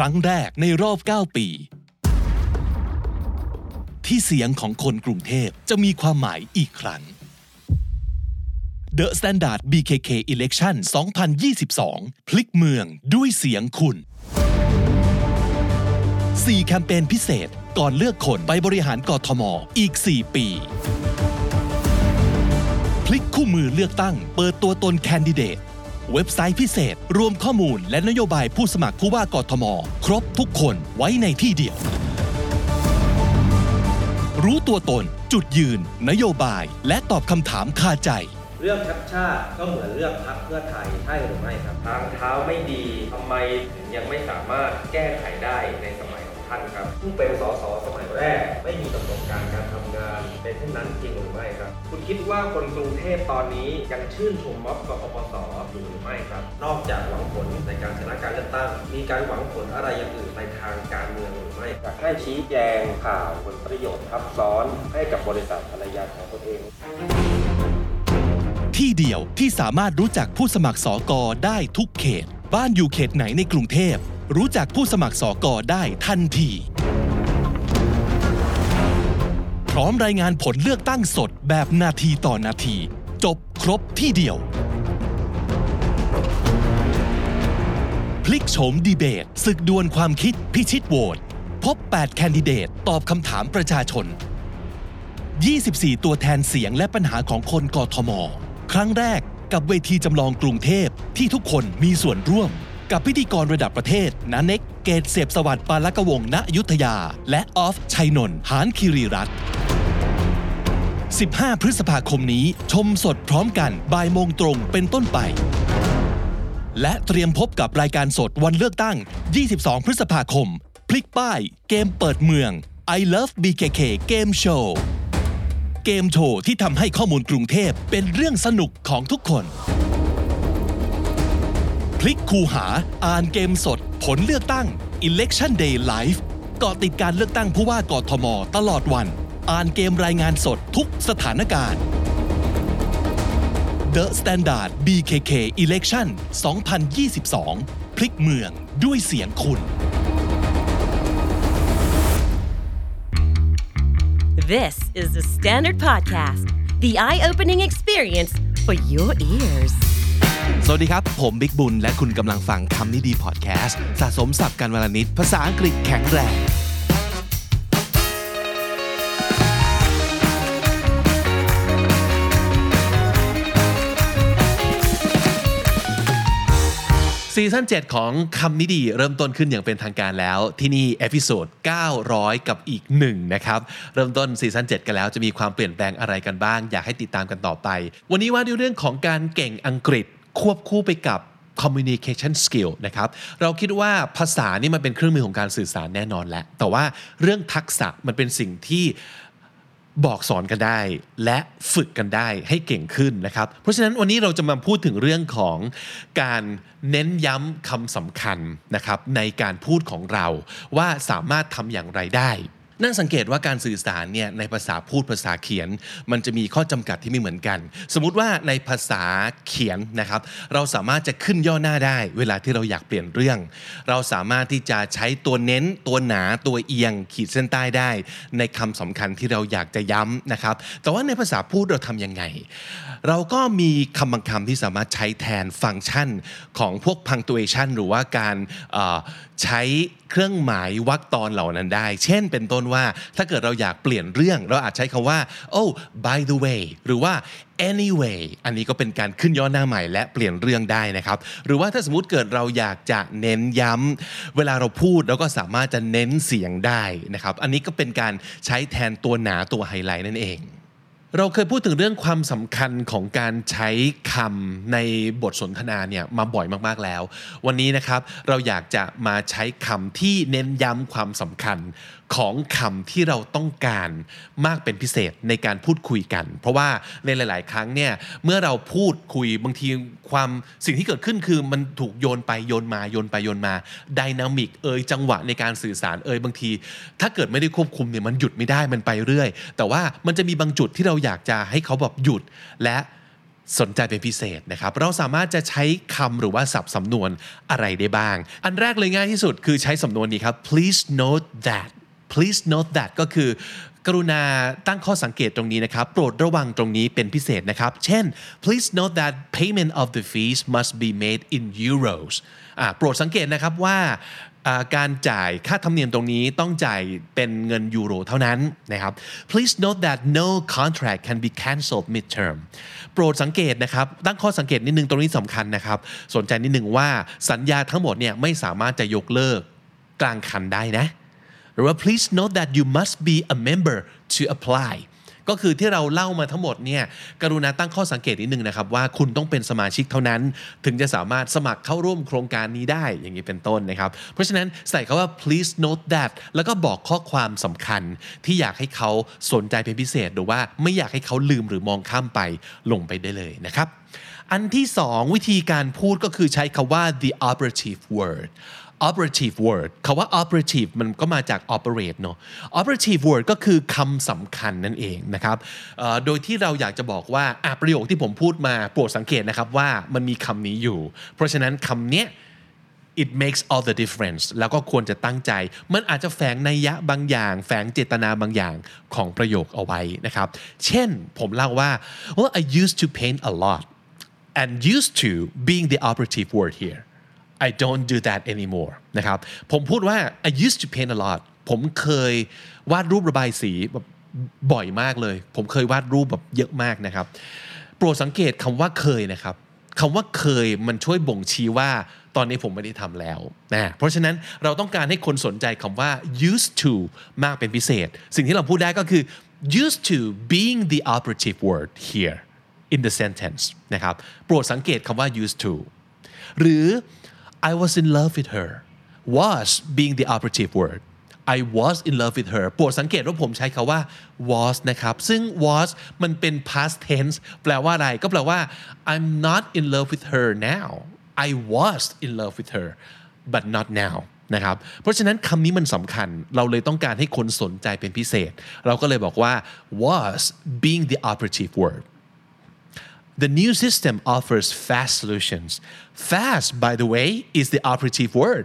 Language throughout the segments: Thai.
ครั้งแรกในรอบ 9 ปี ที่เสียงของคนกรุงเทพจะมีความหมายอีกครั้ง The Standard BKK Election 2022 พลิกเมืองด้วยเสียงคุณ 4 แคมเปญพิเศษก่อนเลือกคนไปบริหารกทมอีก 4 ปี พลิกคู่มือเลือกตั้ง เปิดตัวตนแคนดิเดต เว็บไซต์พิเศษ รวมข้อมูลและนโยบายผู้สมัครผู้ว่ากทม ครบทุกคนไว้ในที่เดียว รู้ตัวตน จุดยืน นโยบาย และตอบคำถามคาใจ เรื่องชัดชาติก็เหมือนเรื่องพักเพื่อไทยใช่หรือไม่ครับทางเท้าไม่ดีทำไมถึงยังไม่สามารถแก้ไขได้ในสมัย ท่านครับผู้เป็นสสสมัยแรก ไม่มีประสบการณ์การทำงานเป็นเช่นนั้นจริงหรือไม่ครับ คุณคิดว่าคนกรุงเทพตอนนี้ยังชื่นชมม็อบกปปสอยู่หรือไม่ครับ นอกจากหวังผลในการชนะการเลือกตั้ง มีการหวังผลอะไรอย่างอื่นในทางการเมืองหรือไม่อยากให้ชี้แจงข่าวผลประโยชน์ทับซ้อนให้กับบริษัทภรรยาของตนเองที่เดียวที่สามารถรู้จักผู้สมัครสอกอได้ทุกเขต บ้านอยู่เขตไหนในกรุงเทพ รู้จักผู้สมัครสอกอได้ทันที พร้อมรายงานผลเลือกตั้งสดแบบนาทีต่อนาที จบครบที่เดียว พลิกโฉมดีเบตศึกดวลความคิดพิชิตโหวตพบ 8 แคนดิเดต ตอบคำถามประชาชน 24 ตัวแทนเสียงและปัญหาของคนกทม ครั้งแรกกับเวทีจำลองกรุงเทพที่ทุกคนมีส่วนร่วม กับพิธีกรระดับประเทศนาเน็กเกตเสพสวัสดิ์ปาลกวงณยุทธยา และออฟชัยนนท์หานคิรีรัตน์15 พฤษภาคมนี้ ชมสดพร้อมกันบ่ายโมงตรงเป็นต้นไป และเตรียมพบกับรายการสดวันเลือกตั้ง 22 พฤษภาคม พลิกป้าย เกมเปิดเมือง I Love BKK Game Show เกมโชว์ที่ทำให้ข้อมูลกรุงเทพเป็นเรื่องสนุกของทุกคน ลิกคูหา อ่านเกมสด ผลเลือกตั้ง Election Day Live เกาะติดการเลือกตั้งผู้ว่ากทม ตลอดวัน อ่านเกมรายงานสดทุกสถานการณ์ The Standard BKK Election 2022 พลิกเมืองด้วยเสียงคุณ This is the Standard Podcast, the eye opening experience for your ears. สวัสดีครับ ผมบิ๊กบุญ และคุณกำลังฟังคำนี้ดีพอดแคสต์สะสมสับกันวลนิด ภาษาอังกฤษแข็งแรง ซีซั่น7 ของคำนี้ดีเริ่มต้นขึ้นอย่างเป็นทางการแล้ว ที่นี่ episode 900 กับอีกหนึ่งนะครับ เริ่มต้นซีซั่น7 กันแล้วจะมีความเปลี่ยนแปลงอะไรกันบ้าง อยากให้ติดตามกันต่อไป วันนี้ว่าด้วยเรื่องของการเก่งอังกฤษ ควบคู่ไปกับ communication skill นะครับเราคิดว่าภาษานี่มันเป็นเครื่องมือของการสื่อสารแน่นอนแหละ แต่ว่าเรื่องทักษะมันเป็นสิ่งที่บอกสอนกันได้ และฝึกกันได้ให้เก่งขึ้นนะครับ เพราะฉะนั้นวันนี้เราจะมาพูดถึงเรื่องของการเน้นย้ำคำสำคัญนะครับในการพูดของเราว่าสามารถทำอย่างไรได้ น่าสังเกตว่าการสื่อสารเนี่ยในภาษาพูดภาษาเขียน มันจะมีข้อจำกัดที่ไม่เหมือนกัน สมมุติว่าในภาษาเขียนนะครับ เราสามารถจะขึ้นย่อหน้าได้ เวลาที่เราอยากเปลี่ยนเรื่อง เราสามารถที่จะใช้ตัวเน้น ตัวหนาตัวเอียง ขีดเส้นใต้ได้ ในคำสำคัญที่เราอยากจะย้ำนะครับ แต่ว่าในภาษาพูดเราทำยังไง เราก็มีคำบางคำที่สามารถใช้แทนฟังก์ชันของพวก punctuation หรือว่าการใช้เครื่องหมายวรรคตอนเหล่านั้นได้ เช่นเป็นต้นว่าถ้าเกิดเราอยากเปลี่ยนเรื่อง เราอาจใช้คำว่า oh by the way หรือว่า anyway อันนี้ก็เป็นการขึ้นย่อนหน้าใหม่และเปลี่ยนเรื่องได้นะครับ หรือว่าถ้าสมมติเกิดเราอยากจะเน้นย้ำเวลาเราพูดเราก็สามารถจะเน้นเสียงได้นะครับ อันนี้ก็เป็นการใช้แทนตัวหนาตัวไฮไลท์นั่นเอง เราเคยพูดถึงเรื่องความสำคัญของการใช้คำในบทสนทนาเนี่ยมาบ่อยมากๆแล้ว วันนี้นะครับเราอยากจะมาใช้คำที่เน้นย้ำความสำคัญของคำที่เราต้องการมากเป็นพิเศษในการพูดคุยกัน เพราะว่าในหลาย ๆ ครั้งเนี่ยเมื่อเราพูดคุยบางทีความสิ่งที่เกิดขึ้นคือมันถูกโยนไปโยนมาโยนไปโยนมาดินามิกเอยจังหวะในการสื่อสารเอยบางที ถ้าเกิดไม่ได้ควบคุมเนี่ยมันหยุดไม่ได้มันไปเรื่อย แต่ว่ามันจะมีบางจุดที่เราอยากจะให้เขาแบบหยุดและสนใจเป็นพิเศษนะครับ เราสามารถจะใช้คำหรือว่าศัพท์สำนวนอะไรได้บ้าง อันแรกเลยง่ายที่สุดคือใช้สำนวนนี้ครับ please note that please note that ก็คือกรุณาตั้งข้อสังเกตตรงนี้นะครับ โปรดระวังตรงนี้เป็นพิเศษนะครับ เช่น please note that payment of the fees must be made in euros โปรดสังเกตนะครับว่าการจ่ายค่าธรรมเนียมตรงนี้ต้องจ่ายเป็นเงินยูโรเท่านั้นนะครับ please note that no contract can be cancelled midterm โปรดสังเกตนะครับ ตั้งข้อสังเกตนิดนึงตรงนี้สำคัญนะครับ สนใจนิดนึงว่าสัญญาทั้งหมดเนี่ยไม่สามารถจะยกเลิกกลางคันได้นะ หรือว่า please note that you must be a member to apply ก็คือที่เราเล่ามาทั้งหมดเนี่ยกรุณาตั้งข้อสังเกตนิดนึงนะครับว่าคุณต้องเป็นสมาชิกเท่านั้น ถึงจะสามารถสมัครเข้าร่วมโครงการนี้ได้อย่างนี้เป็นต้นนะครับ เพราะฉะนั้นใส่คาว่า please note that แล้วก็บอกข้อความสำคัญที่อยากให้เขาสนใจเป็นพิเศษ หรือว่าไม่อยากให้เขาลืมหรือมองข้ามไปลงไปได้เลยนะครับ อันที่สองวิธีการพูดก็คือใช้คาว่า the operative word operative word คาว่า operative มันก็มาจาก operate เนอะ operative word ก็คือคำสำคัญนั่นเองนะครับโดยที่เราอยากจะบอกว่าอะประโยคที่ผมพูดมาโปรดสังเกตนะครับว่ามันมีคำนี้อยู่ เพราะฉะนั้นคำเนี้ย it makes all the difference แล้วก็ควรจะตั้งใจ มันอาจจะแฝงนัยยะบางอย่าง แฝงเจตนาบางอย่างของประโยคเอาไว้นะครับ เช่นผมเล่าว่า well I used to paint a lot and used to being the operative word here I don't do that anymore นะครับผมพูดว่า I used to paint a lot ผมเคยวาดรูประบายสีแบบบ่อยมากเลย ผมเคยวาดรูปแบบเยอะมากนะครับ โปรดสังเกตคำว่าเคยนะครับคำว่าเคยมันช่วยบ่งชี้ว่าตอนนี้ผมไม่ได้ทำแล้วนะเพราะฉะนั้นเราต้องการให้คนสนใจคำว่า used to มากเป็นพิเศษ สิ่งที่เราพูดได้ก็คือ used to being the operative word here in the sentence นะครับ โปรดสังเกตคำว่า used to หรือ I was in love with her was being the operative word I was in love with her โปรดสังเกตว่าผมใช้คาว่า was นะครับ ซึ่ง was มันเป็น past tense แปลว่าอะไร ก็แปลว่า I'm not in love with her now I was in love with her but not now นะครับ เพราะฉะนั้นคำนี้มันสำคัญ เราเลยต้องการให้คนสนใจเป็นพิเศษ เราก็เลยบอกว่า was being the operative word The new system offers fast solutions. Fast, by the way, is the operative word.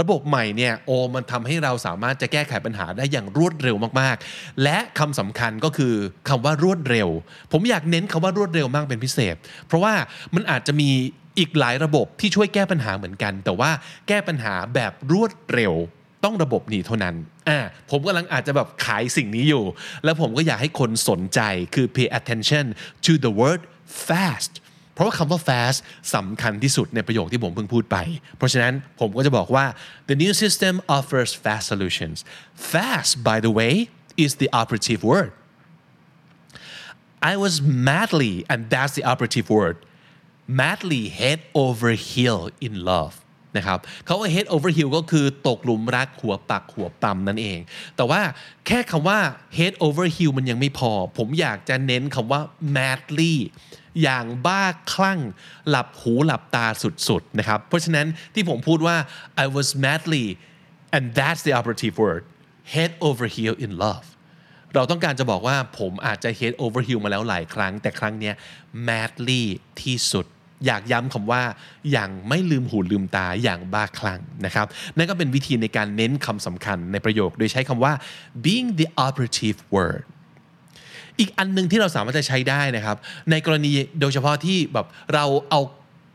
ระบบใหม่เนี่ยโอมันทำให้เราสามารถจะแก้ไขปัญหาได้อย่างรวดเร็วมากๆ และคำสำคัญก็คือคำว่ารวดเร็ว ผมอยากเน้นคำว่ารวดเร็วมากเป็นพิเศษ เพราะว่ามันอาจจะมีอีกหลายระบบที่ช่วยแก้ปัญหาเหมือนกัน แต่ว่าแก้ปัญหาแบบรวดเร็วต้องระบบนี้เท่านั้นอ่าผมกำลังอาจจะแบบขายสิ่งนี้อยู่ แล้วผมก็อยากให้คนสนใจคือ pay attention to the word fast เพราะว่าคำว่า fast สำคัญที่สุดในประโยคที่ผมเพิ่งพูดไป เพราะฉะนั้นผมก็จะบอกว่า the new system offers fast solutions fast by the way is the operative word I was madly and that's the operative word madly head over heel in love นะครับเขา head over heel ก็คือตกหลุมรักหัวปักหัวปั๊มนั่นเอง แต่ว่าแค่คำว่า head over heel มันยังไม่พอ ผมอยากจะเน้นคำว่า madly อย่างบ้าคลั่งหลับหูหลับตาสุดๆนะครับ เพราะฉะนั้นที่ผมพูดว่า I was madly and that's the operative word head over heel in love เราต้องการจะบอกว่าผมอาจจะ head over heel มาแล้วหลายครั้ง แต่ครั้งเนี้ย madly ที่สุด อยากย้ำคำว่าอย่างไม่ลืมหูลืมตาอย่างบ้าคลั่งนะครับนั่นก็เป็นวิธีในการเน้นคำสำคัญในประโยค โดยใช้คำว่า being the operative word อีกอันหนึงที่เราสามารถจะใช้ได้นะครับ ในกรณีโดยเฉพาะที่แบบเราเอา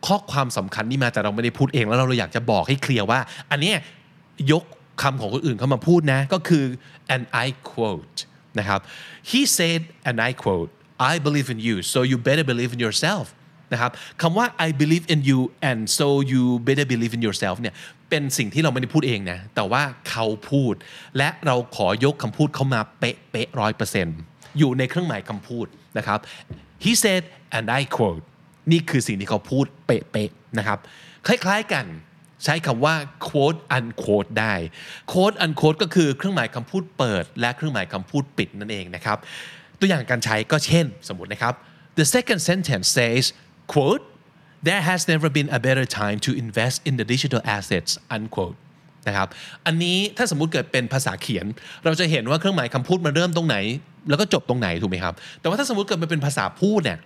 ข้อความสำคัญนี่มาแต่เราไม่ได้พูดเองแล้วเราอยากจะบอกให้เคลียร์ว่า อันนี้ยกคำของคนอื่นเข้ามาพูดนะ ก็คือ and I quote นะครับ he said and I quote I believe in you so you better believe in yourself นะครับคำว่า I believe in you and so you better believe in yourself เนี่ยเป็นสิ่งที่เราไม่ได้พูดเองนะแต่ว่าเขาพูด และเราขอยกคำพูดเขามาเป๊ะเป๊ะร้อยเปอร์เซ็นต์อยู่ในเครื่องหมายคำพูดนะครับ he said and I quote นี่คือสิ่งที่เขาพูดเป๊ะๆนะครับ คล้ายๆกันใช้คำว่า quote unquote ได้ quote unquote ก็คือเครื่องหมายคำพูดเปิด และเครื่องหมายคำพูดปิดนั่นเองนะครับ ตัวอย่างการใช้ก็เช่น สมมตินะครับ the second sentence says quote there has never been a better time to invest in the digital assets unquote นะครับ อันนี้ถ้าสมมุติเกิดเป็นภาษาเขียน เราจะเห็นว่าเครื่องหมายคำพูดมันเริ่มตรงไหน แล้วก็จบตรงไหนถูกไหมครับ แต่ว่าถ้าสมมติเกิดมันเป็นภาษาพูดเนี่ย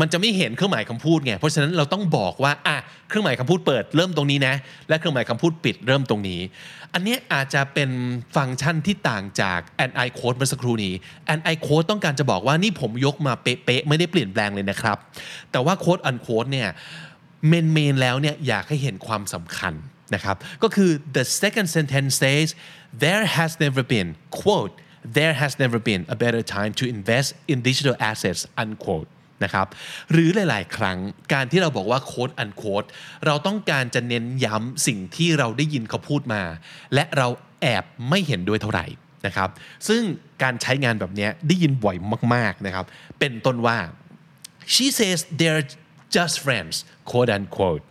มันจะไม่เห็นเครื่องหมายคำพูดไง เพราะฉะนั้นเราต้องบอกว่าอะเครื่องหมายคำพูดเปิดเริ่มตรงนี้นะ และเครื่องหมายคำพูดปิดเริ่มตรงนี้ อันนี้อาจจะเป็นฟังก์ชันที่ต่างจาก and I quote เมื่อสักครู่นี้ and I quote ต้องการจะบอกว่านี่ผมยกมาเป๊ะๆไม่ได้เปลี่ยนแปลงเลยนะครับ แต่ว่า quote unquote เนี่ยเมนเมนแล้วเนี่ยอยากให้เห็นความสำคัญนะครับ ก็คือ the second sentence says there has never been quote there has never been a better time to invest in digital assets unquote นะครับหรือหลาย ๆ ครั้งการที่เราบอกว่า quote unquote เราต้องการจะเน้นย้ำสิ่งที่เราได้ยินเขาพูดมา และเราแอบไม่เห็นด้วยเท่าไหร่นะครับซึ่งการใช้งานแบบนี้ได้ยินบ่อยมาก ๆ นะครับ เป็นต้นว่า she says they're just friends quote unquote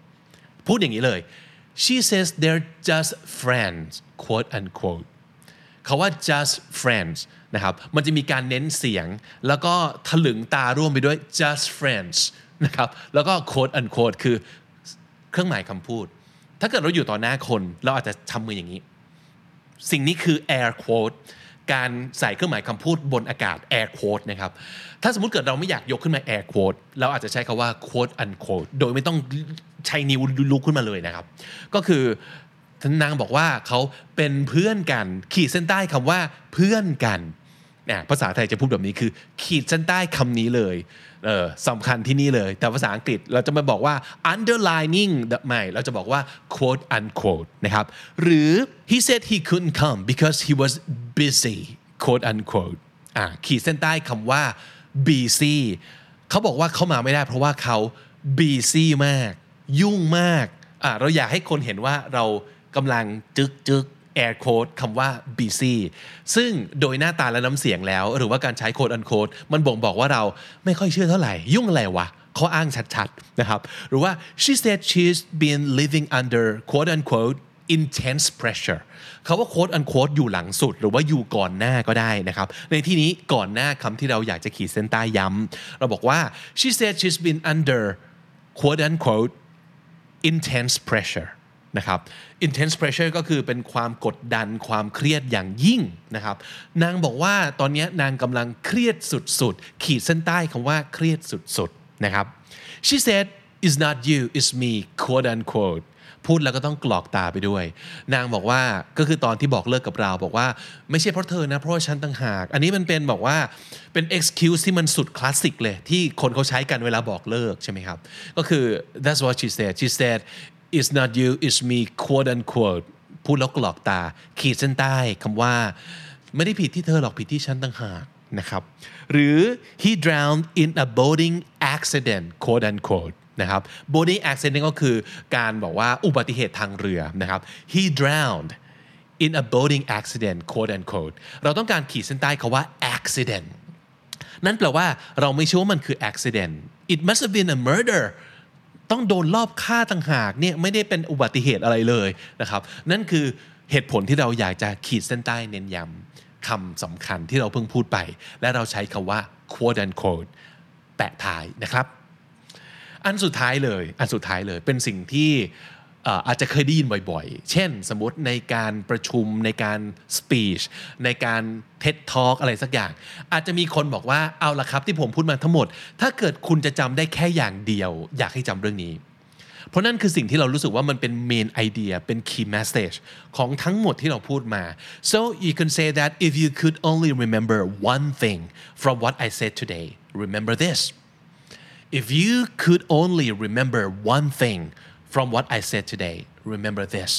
พูดอย่างนี้เลย she says they're just friends quote unquote คาว่า just friends นะครับ มันจะมีการเน้นเสียง แล้วก็ถลึงตาร่วมไปด้วย just friends นะครับ แล้วก็ quote unquote คือเครื่องหมายคำพูด ถ้าเกิดเราอยู่ต่อหน้าคน เราอาจจะทำมืออย่างนี้ สิ่งนี้คือ air quote การใส่เครื่องหมายคำพูดบนอากาศ air quote นะครับ ถ้าสมมติเกิดเราไม่อยากยกขึ้นมา air quote เราอาจจะใช้คาว่า quote unquote โดยไม่ต้องใช้นิ้วลุกขึ้นมาเลยนะครับ ก็คือ นางบอกว่าเขาเป็นเพื่อนกัน ขีดเส้นใต้คำว่าเพื่อนกันนะภาษาไทยจะพูดแบบนี้คือ ขีดเส้นใต้คำนี้เลยเออสำคัญที่นี่เลย แต่ภาษาอังกฤษเราจะมาบอกว่า underlining ไม่เราจะบอกว่า quote unquote นะครับ หรือ he said he couldn't come because he was busy quote unquote อ่าขีดเส้นใต้คำว่า busy เขาบอกว่าเขามาไม่ได้เพราะว่าเขา busy มาก ยุ่งมากอ่าเราอยากให้คนเห็นว่าเรา กำลังจึกจึก air quote คำว่า busy ซึ่งโดยหน้าตาและน้ำเสียงแล้ว หรือว่าการใช้ quote unquote มันบ่งบอกว่าเราไม่ค่อยเชื่อเท่าไหร่ ยุ่งอะไรวะเขาอ้างชัดๆนะครับ หรือว่า she said she's been living under quote unquote intense pressure เขาว่า quote unquote อยู่หลังสุด หรือว่าอยู่ก่อนหน้าก็ได้นะครับ ในที่นี้ก่อนหน้าคำที่เราอยากจะขีดเส้นใต้ย้ำเราบอกว่า she said she's been under quote unquote intense pressure นะครับ intense pressure ก็คือเป็นความกดดันความเครียดอย่างยิ่งนะครับ นางบอกว่าตอนนี้นางกำลังเครียดสุดๆ ขีดเส้นใต้คำว่าเครียดสุดๆนะครับ she said it's not you it's me quote unquote พูดแล้วก็ต้องกรอกตาไปด้วย นางบอกว่าก็คือตอนที่บอกเลิกกับเรา บอกว่าไม่ใช่เพราะเธอนะ เพราะฉันต่างหาก อันนี้มันเป็นบอกว่าเป็น excuse ที่มันสุดคลาสสิกเลย ที่คนเขาใช้กันเวลาบอกเลิกใช่ไหมครับ ก็คือ that's what she said she said it's not you it's me quote unquote พูดแล้วกรอกตา ขีดเส้นใต้คำว่า ไม่ได้ผิดที่เธอหรอกผิดที่ฉันต่างหากนะครับ หรือ he drowned in a boating accident quote unquote นะครับ boating accident ก็คือการบอกว่าอุบัติเหตุทางเรือนะครับ he drowned in a boating accident quote unquote เราต้องการขีดเส้นใต้คาว่า accident นั่นแปลว่าเราไม่เชื่อว่ามันคือ accident it must have been a murder ต้องโดนรอบฆ่าต่างหากเนี่ยไม่ได้เป็นอุบัติเหตุอะไรเลยนะครับ นั่นคือเหตุผลที่เราอยากจะขีดเส้นใต้เน้นย้ำคำสำคัญที่เราเพิ่งพูดไป และเราใช้คำว่า quote unquote แปะท้ายนะครับ อันสุดท้ายเลย อันสุดท้ายเลยเป็นสิ่งที่ อาจจะเคยได้ยินบ่อยๆ เช่นสมมติในการประชุมในการ speech ในการเท็ดทอ k อะไรสักอย่าง อาจจะมีคนบอกว่าเอาละครับที่ผมพูดมาทั้งหมด ถ้าเกิดคุณจะจำได้แค่อย่างเดียว อยากให้จำเรื่องนี้ เพราะนั่นคือสิ่งที่เรารู้สึกว่ามันเป็น main idea เป็น key message ของทั้งหมดที่เราพูดมา so you can say that if you could only remember one thing from what I said today remember this if you could only remember one thing from what I said today remember this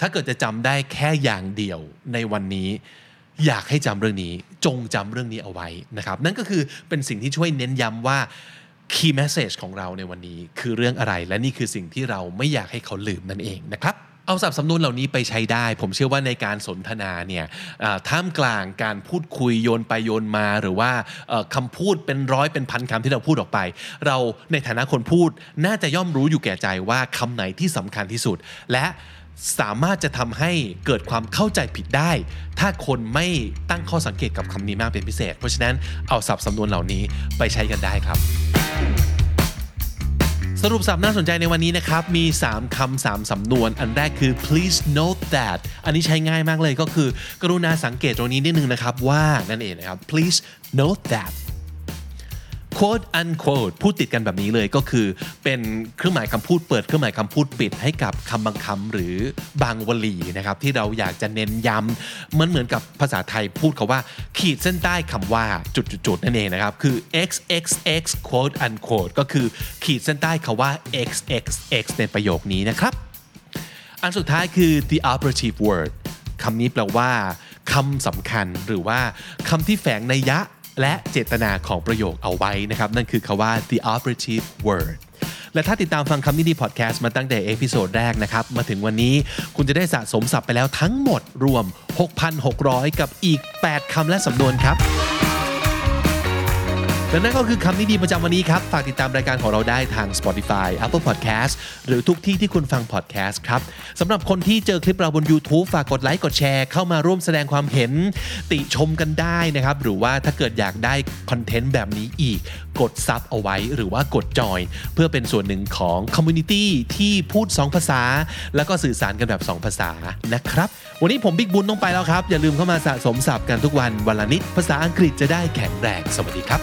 ถ้าเกิดจะจำได้แค่อย่างเดียวในวันนี้ อยากให้จำเรื่องนี้จงจำเรื่องนี้เอาไว้นะครับ นั่นก็คือเป็นสิ่งที่ช่วยเน้นย้ำว่า key message ของเราในวันนี้คือเรื่องอะไร และนี่คือสิ่งที่เราไม่อยากให้เขาลืมนั่นเองนะครับ เอาสับสำนวนเหล่านี้ไปใช้ได้ ผมเชื่อว่าในการสนทนาเนี่ยท่ามกลางการพูดคุยโยนไปโยนมา หรือว่าคำพูดเป็นร้อยเป็นพันคำที่เราพูดออกไป เราในฐานะคนพูดน่าจะย่อมรู้อยู่แก่ใจว่าคำไหนที่สำคัญที่สุด และสามารถจะทำให้เกิดความเข้าใจผิดได้ ถ้าคนไม่ตั้งข้อสังเกตกับคำนี้มากเป็นพิเศษ เพราะฉะนั้นเอาสับสำนวนเหล่านี้ไปใช้กันได้ครับ สรุปสับน่าสนใจในวันนี้นะครับ มี 3คำ3สำนวน อันแรกคือ please note that อันนี้ใช้ง่ายมากเลยก็คือ กรุณาสังเกตตรงนี้นิดนึงนะครับว่านั่นเองนะครับ please note that quote unquote พูดติดกันแบบนี้เลยก็คือ เป็นเครื่องหมายคำพูดเปิดเครื่องหมายคำพูดปิดให้กับคำบางคำหรือบางวลีนะครับที่เราอยากจะเน้นย้ำมันเหมือนกับภาษาไทยพูดคาว่า ขีดเส้นใต้คำว่าจุดๆนั่นเองนะครับ คือ xxx quote unquote ก็คือขีดเส้นใต้คำว่า xxx ในประโยคนี้นะครับ อันสุดท้ายคือ the operative word คำนี้แปลว่าคำสำคัญหรือว่าคำที่แฝงนัยยะ และเจตนาของประโยคเอาไว้นะครับ นั่นคือคำว่า the operative word และถ้าติดตามฟังคำนี้ดีพอดแคสต์มาตั้งแต่ episode แรกนะครับ มาถึงวันนี้คุณจะได้สะสมศัพท์ไปแล้วทั้งหมดรวม 6,600 กับอีก 8คำและสำนวนครับ และนั่นก็คือคำนี้ดีประจำวันนี้ครับ ฝากติดตามรายการของเราได้ทาง Spotify Apple Podcast หรือทุกที่ที่คุณฟัง podcast ครับสำหรับคนที่เจอคลิปเราบน YouTube ฝากกดไลค์กดแชร์เข้ามาร่วมแสดงความเห็นติชมกันได้นะครับ หรือว่าถ้าเกิดอยากได้คอนเทนต์แบบนี้อีก กด sub เอาไว้หรือว่ากดจอย เพื่อเป็นส่วนหนึ่งของคอมมูนิตี้ที่พูด 2 ภาษา แล้วก็สื่อสารกันแบบ 2 ภาษานะครับ วันนี้ผมบิ๊กบุญต้องไปแล้วครับ อย่าลืมเข้ามาสะสมศัพท์กันทุกวันวันละนิดภาษาอังกฤษจะได้แข็งแรงสวัสดีครับ